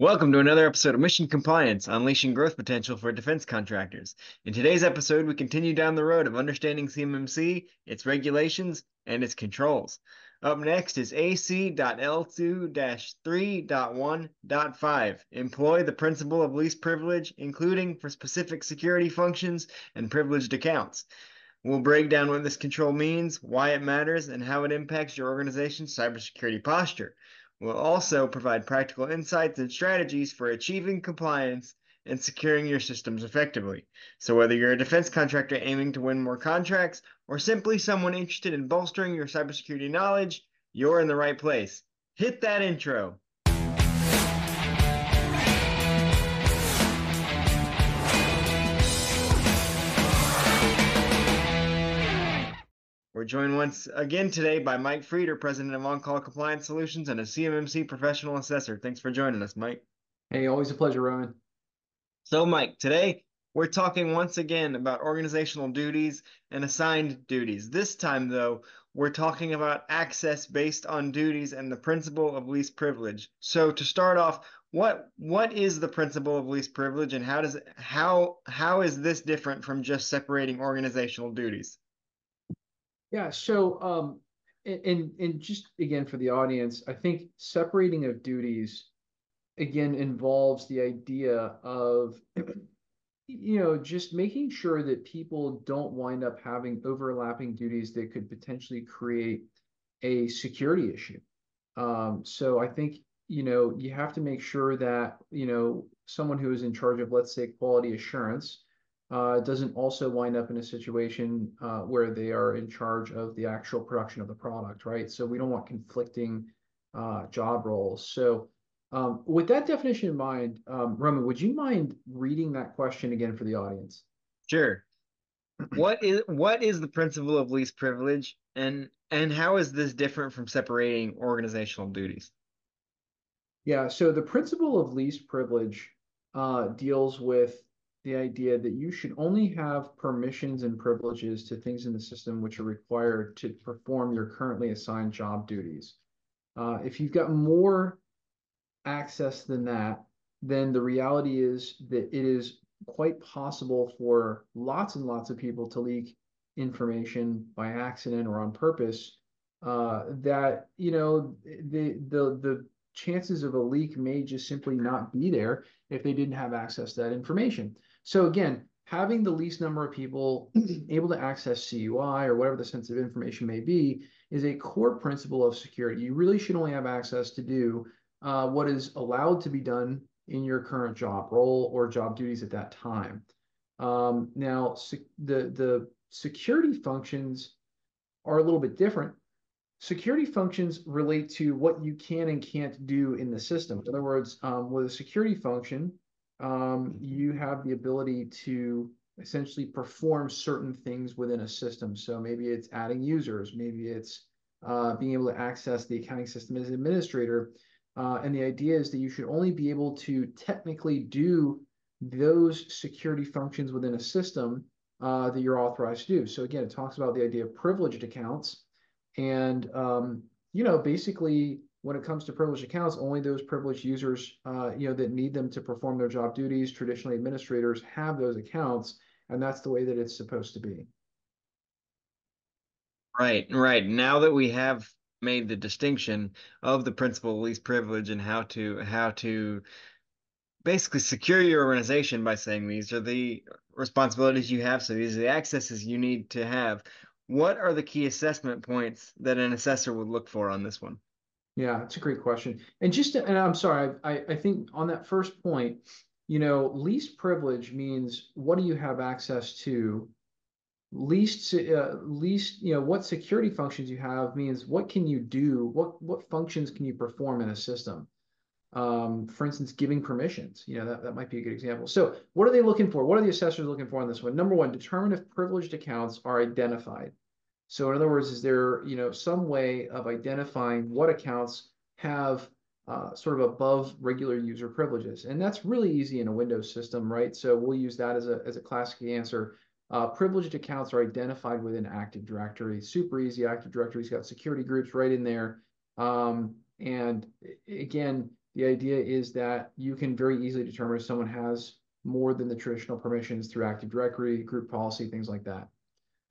Welcome to another episode of Mission Compliance, unleashing growth potential for defense contractors. In today's episode, we continue down the road of understanding CMMC, its regulations, and its controls. Up next is AC.L2-3.1.5. Employ the principle of least privilege, including for specific security functions and privileged accounts. We'll break down what this control means, why it matters, and how it impacts your organization's cybersecurity posture. We'll also provide practical insights and strategies for achieving compliance and securing your systems effectively. So, whether you're a defense contractor aiming to win more contracts or simply someone interested in bolstering your cybersecurity knowledge, you're in the right place. Hit that intro. We're joined once again today by Mike Frieder, President of On Call Compliance Solutions and a CMMC professional assessor. Thanks for joining us, Mike. Hey, always a pleasure, Rowan. So, Mike, today we're talking once again about organizational duties and assigned duties. This time, though, we're talking about access based on duties and the principle of least privilege. So, to start off, what what is the principle of least privilege, and how does how how is this different from just separating organizational duties? Yeah. So, um, and and just again for the audience, I think separating of duties again involves the idea of you know just making sure that people don't wind up having overlapping duties that could potentially create a security issue. Um, so I think you know you have to make sure that you know someone who is in charge of let's say quality assurance uh, doesn't also wind up in a situation uh, where they are in charge of the actual production of the product, right? So we don't want conflicting uh, job roles. So um, with that definition in mind, um, Roman, would you mind reading that question again for the audience? Sure. what is what is the principle of least privilege, and and how is this different from separating organizational duties? Yeah. So the principle of least privilege uh, deals with the idea that you should only have permissions and privileges to things in the system which are required to perform your currently assigned job duties. Uh, if you've got more access than that, then the reality is that it is quite possible for lots and lots of people to leak information by accident or on purpose uh, that you know the the the chances of a leak may just simply not be there if they didn't have access to that information. So again, having the least number of people able to access CUI or whatever the sensitive information may be is a core principle of security. You really should only have access to do uh, what is allowed to be done in your current job role or job duties at that time. Um, now, the, the security functions are a little bit different. Security functions relate to what you can and can't do in the system. In other words, um, with a security function, um, you have the ability to essentially perform certain things within a system. So maybe it's adding users, maybe it's uh, being able to access the accounting system as an administrator. Uh, and the idea is that you should only be able to technically do those security functions within a system uh, that you're authorized to do. So again, it talks about the idea of privileged accounts. And, um, you know, basically when it comes to privileged accounts, only those privileged users, uh, you know, that need them to perform their job duties, traditionally administrators have those accounts, and that's the way that it's supposed to be. Right, right. Now that we have made the distinction of the principle of least privilege and how to how to basically secure your organization by saying these are the responsibilities you have, so these are the accesses you need to have. What are the key assessment points that an assessor would look for on this one? Yeah, it's a great question. And just to, and I'm sorry, I, I think on that first point, you know, least privilege means what do you have access to? Least, uh, least, you know, what security functions you have means what can you do? What what functions can you perform in a system? Um, for instance, giving permissions. You know, that, that might be a good example. So, what are they looking for? What are the assessors looking for on this one? Number one, determine if privileged accounts are identified. So in other words, is there you know some way of identifying what accounts have uh, sort of above regular user privileges? And that's really easy in a Windows system, right? So we'll use that as a, as a classic answer. Uh, privileged accounts are identified within Active Directory. Super easy. Active Directory's got security groups right in there. Um, and again, The idea is that you can very easily determine if someone has more than the traditional permissions through Active Directory, group policy, things like that.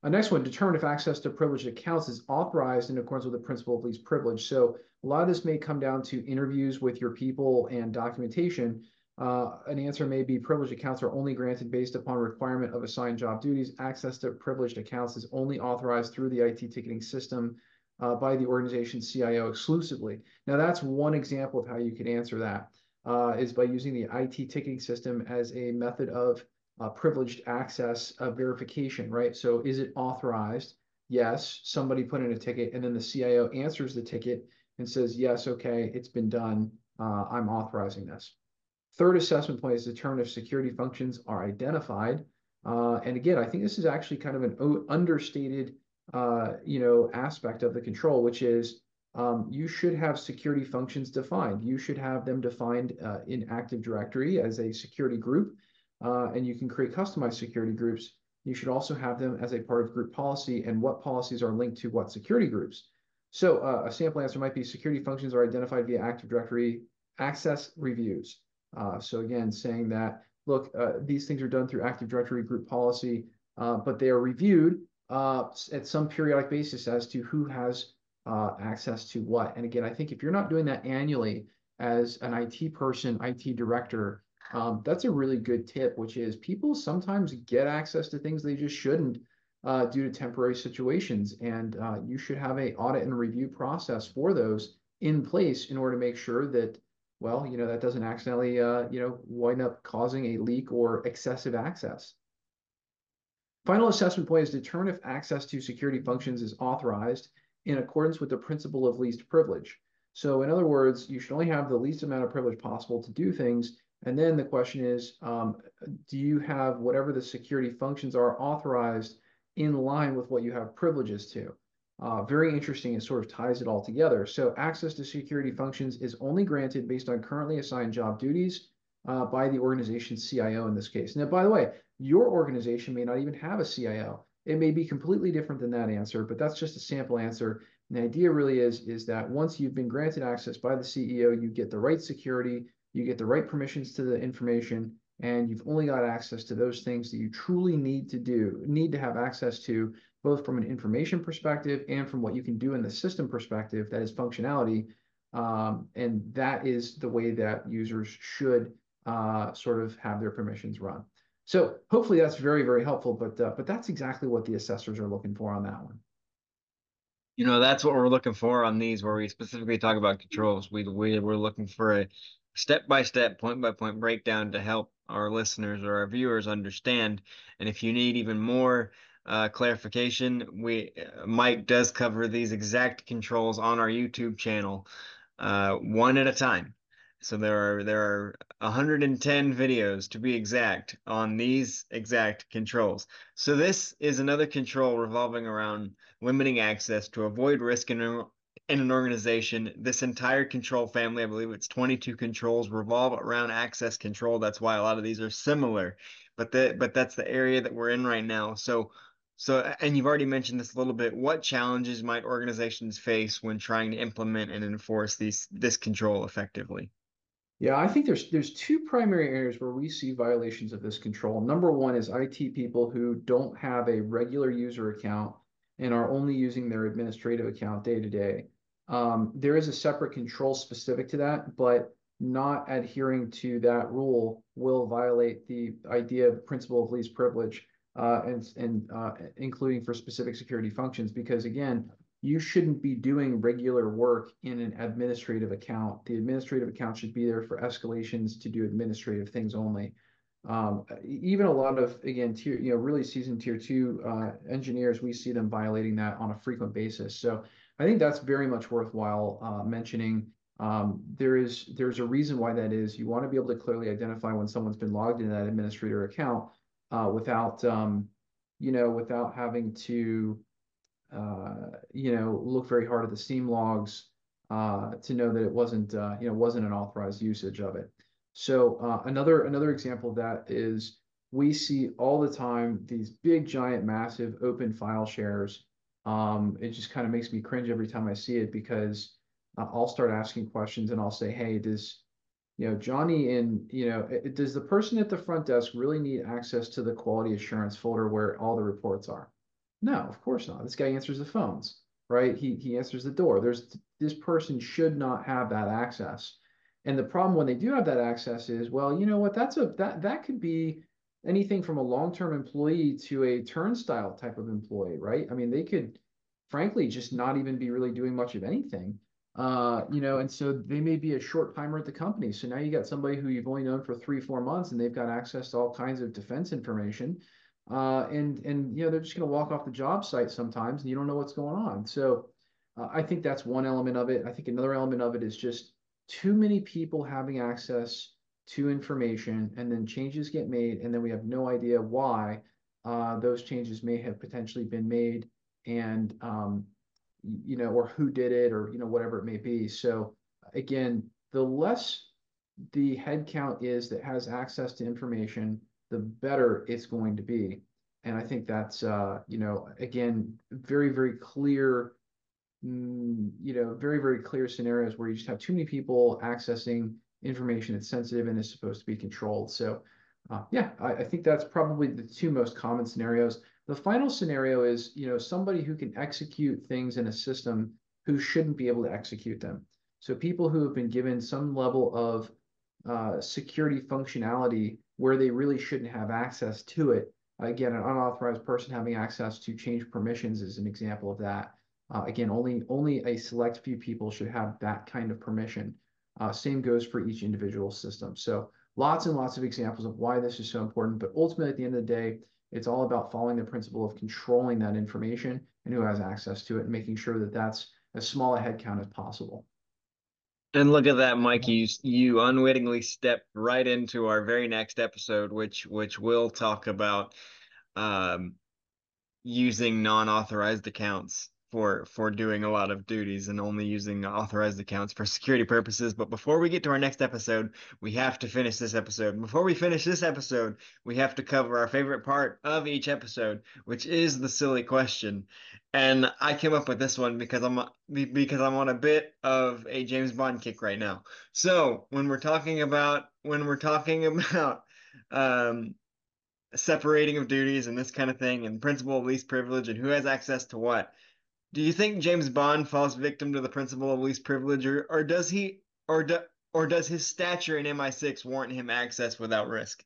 Uh, next one, determine if access to privileged accounts is authorized in accordance with the principle of least privilege. So a lot of this may come down to interviews with your people and documentation. Uh, an answer may be privileged accounts are only granted based upon requirement of assigned job duties. Access to privileged accounts is only authorized through the IT ticketing system uh, by the organization's CIO exclusively. Now that's one example of how you could answer that uh, is by using the IT ticketing system as a method of uh, privileged access verification, right? So is it authorized? Yes, somebody put in a ticket and then the CIO answers the ticket and says, yes, okay, it's been done. Uh, I'm authorizing this. Third assessment point is determine if security functions are identified. Uh, and again, I think this is actually kind of an understated, uh, you know, aspect of the control, which is um, you should have security functions defined. You should have them defined uh, in Active Directory as a security group uh, and you can create customized security groups. You should also have them as a part of group policy and what policies are linked to what security groups. So uh, a sample answer might be security functions are identified via Active Directory access reviews. Uh, so again, saying that, look, uh, these things are done through Active Directory group policy, uh, but they are reviewed uh, at some periodic basis as to who has access to what. And again, I think if you're not doing that annually as an IT person, IT director, um, that's a really good tip, which is people sometimes get access to things they just shouldn't uh, due to temporary situations. And uh, you should have a audit and review process for those in place in order to make sure that, well, you know, that doesn't accidentally, uh, you know, wind up causing a leak or excessive access. Final assessment point is determine if access to security functions is authorized in accordance with the principle of least privilege. So in other words, you should only have the least amount of privilege possible to do things and then the question is, um, do you have whatever the security functions are authorized in line with what you have privileges to? Uh, very interesting. It sort of ties it all together. So access to security functions is only granted based on currently assigned job duties uh, by the organization's CIO in this case. Now, by the way, your organization may not even have a CIO. It may be completely different than that answer, but that's just a sample answer. And the idea really is, is that once you've been granted access by the CEO, you get the right security, you get the right permissions to the information, and you've only got access to those things that you truly need to do, need to have access to, both from an information perspective and from what you can do in the system perspective, that is functionality. Um, and that is the way that users should uh, sort of have their permissions run. So hopefully that's very, very helpful, but uh, but that's exactly what the assessors are looking for on that one. You know, that's what we're looking for on these, where we specifically talk about controls. We, we we're looking for a step by step, point by point breakdown to help our listeners or our viewers understand. And if you need even more uh, clarification, we uh, Mike does cover these exact controls on our YouTube channel, uh, one at a time. So there are there are 110 videos to be exact on these exact controls. So this is another control revolving around limiting access to avoid risk and in an organization, this entire control family, I believe it's 22 controls, revolve around access control. That's why a lot of these are similar, but the, but that's the area that we're in right now. So, so, and you've already mentioned this a little bit. What challenges might organizations face when trying to implement and enforce these this control effectively? Yeah, I think there's there's two primary areas where we see violations of this control. Number one is IT people who don't have a regular user account and are only using their administrative account day to day. Um, there is a separate control specific to that, but not adhering to that rule will violate the idea of principle of least privilege, uh, and, and uh, including for specific security functions, because again, you shouldn't be doing regular work in an administrative account. The administrative account should be there for escalations to do administrative things only. Um, even a lot of, again, tier, you know, really seasoned tier two uh, engineers, we see them violating that on a frequent basis. So I think that's very much worthwhile uh, mentioning. Um, there is there's a reason why that is. You want to be able to clearly identify when someone's been logged into that administrator account uh, without um, you know without having to uh, you know look very hard at the SIEM logs uh, to know that it wasn't uh, you know wasn't an authorized usage of it. So uh, another another example of that is we see all the time these big giant massive open file shares um, it just kind of makes me cringe every time I see it because I'll start asking questions and I'll say, hey, does you know, Johnny and, you know, it, does the person at the front desk really need access to the quality assurance folder where all the reports are? No, of course not. This guy answers the phones, right? He he answers the door. There's this person should not have that access. And the problem when they do have that access is, well, you know what? That's a that that could be anything from a long-term employee to a turnstile type of employee, right? I mean, they could frankly just not even be really doing much of anything. Uh, you know, and so they may be a short timer at the company. So now you got somebody who you've only known for three, four months, and they've got access to all kinds of defense information. Uh, and and you know they're just going to walk off the job site sometimes, and you don't know what's going on. So uh, I think that's one element of it. I think another element of it is just too many people having access to information, and then changes get made, and then we have no idea why uh, those changes may have potentially been made, and um, you know, or who did it, or you know, whatever it may be. So again, the less the headcount is that has access to information, the better it's going to be. And I think that's, uh, you know, again, very, very clear, mm, you know, very, very clear scenarios where you just have too many people accessing information that's sensitive and is supposed to be controlled. So, uh, yeah, I, I think that's probably the two most common scenarios. The final scenario is, you know, somebody who can execute things in a system who shouldn't be able to execute them. So people who have been given some level of uh, security functionality where they really shouldn't have access to it. Again, an unauthorized person having access to change permissions is an example of that. Uh, again, only only a select few people should have that kind of permission. Uh, same goes for each individual system. So lots and lots of examples of why this is so important. But ultimately, at the end of the day, it's all about following the principle of controlling that information and who has access to it and making sure that that's as small a headcount as possible. And look at that, Mike. You you unwittingly stepped right into our very next episode, which which will talk about um, using non-authorized accounts for for doing a lot of duties and only using authorized accounts for security purposes. But before we get to our next episode, we have to finish this episode. Before we finish this episode, we have to cover our favorite part of each episode, which is the silly question. And I came up with this one because I'm because I'm on a bit of a James Bond kick right now. So when we're talking about when we're talking about um, separating of duties and this kind of thing and principle of least privilege and who has access to what do you think James Bond falls victim to the principle of least privilege, or, or does he, or do, or does his stature in MI6 warrant him access without risk?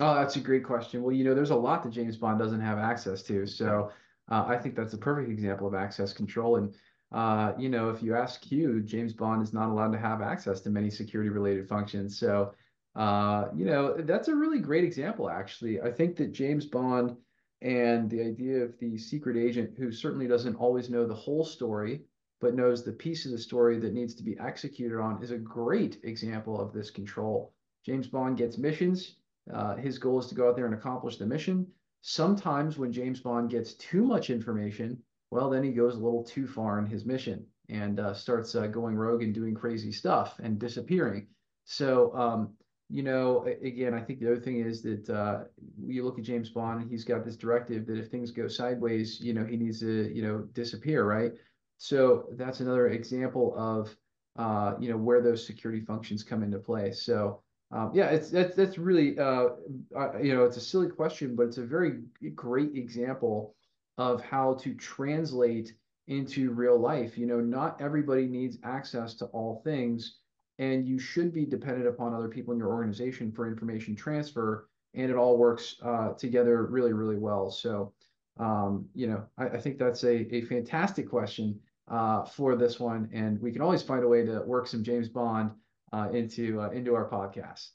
Oh, that's a great question. Well, you know, there's a lot that James Bond doesn't have access to, so uh, I think that's a perfect example of access control. And uh, you know, if you ask Q, James Bond is not allowed to have access to many security-related functions. So, uh, you know, that's a really great example. Actually, I think that James Bond and the idea of the secret agent who certainly doesn't always know the whole story, but knows the piece of the story that needs to be executed on is a great example of this control. James Bond gets missions. Uh, his goal is to go out there and accomplish the mission. Sometimes when James Bond gets too much information, well, then he goes a little too far in his mission and uh, starts uh, going rogue and doing crazy stuff and disappearing. So um, you know, again, I think the other thing is that uh, you look at James Bond and he's got this directive that if things go sideways, you know, he needs to, you know, disappear, right? So that's another example of, uh, you know, where those security functions come into play. So um, yeah, it's that's that's really, uh, uh, you know, it's a silly question, but it's a very great example of how to translate into real life. You know, not everybody needs access to all things and you should be dependent upon other people in your organization for information transfer and it all works uh, together really really well. So um, you know I, I, think that's a, a fantastic question uh, for this one and we can always find a way to work some james bond uh, into uh, into our podcast.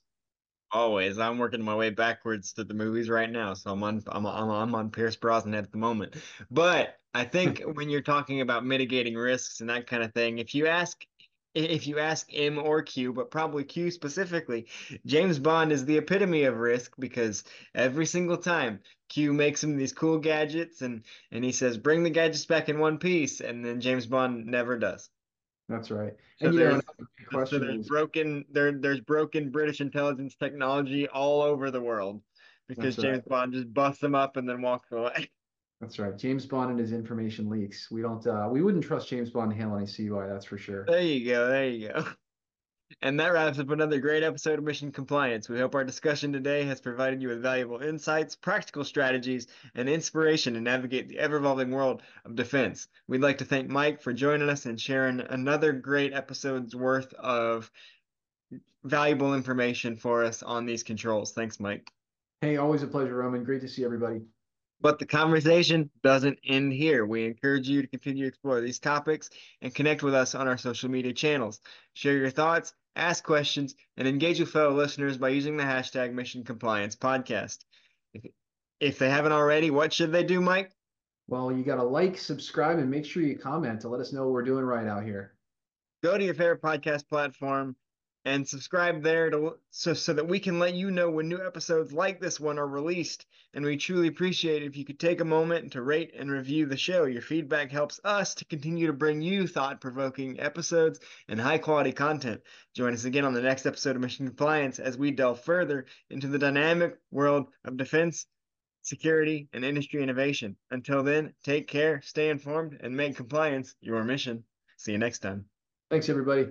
Always. I'm working my way backwards to the movies right now so i'm on i'm, I'm, I'm on pierce brosnan at the moment. But i think when you're talking about mitigating risks and that kind of thing if you ask if you ask M or Q, but probably Q specifically, James Bond is the epitome of risk because every single time Q makes him these cool gadgets and and he says bring the gadgets back in one piece, and then James Bond never does. That's right. So and you know, so there's broken there there's broken British intelligence technology all over the world because James right. Bond just busts them up and then walks away. That's right. James Bond and his information leaks. We don't uh we wouldn't trust James Bond to handle any CUI, that's for sure. There you go. There you go. And that wraps up another great episode of Mission Compliance. We hope our discussion today has provided you with valuable insights, practical strategies, and inspiration to navigate the ever evolving world of defense. We'd like to thank Mike for joining us and sharing another great episode's worth of valuable information for us on these controls. Thanks, Mike. Hey, always a pleasure, Roman. Great to see everybody. But the conversation doesn't end here. We encourage you to continue to explore these topics and connect with us on our social media channels. Share your thoughts, ask questions, and engage with fellow listeners by using the hashtag Mission Compliance Podcast. If, if they haven't already, what should they do, Mike? Well, you got to like, subscribe, and make sure you comment to let us know what we're doing right out here. Go to your favorite podcast platform and subscribe there to so so that we can let you know when new episodes like this one are released. And we truly appreciate if you could take a moment to rate and review the show. Your feedback helps us to continue to bring you thought-provoking episodes and high-quality content. Join us again on the next episode of Mission Compliance as we delve further into the dynamic world of defense, security, and industry innovation. Until then, take care, stay informed, and make compliance your mission. See you next time. Thanks, everybody.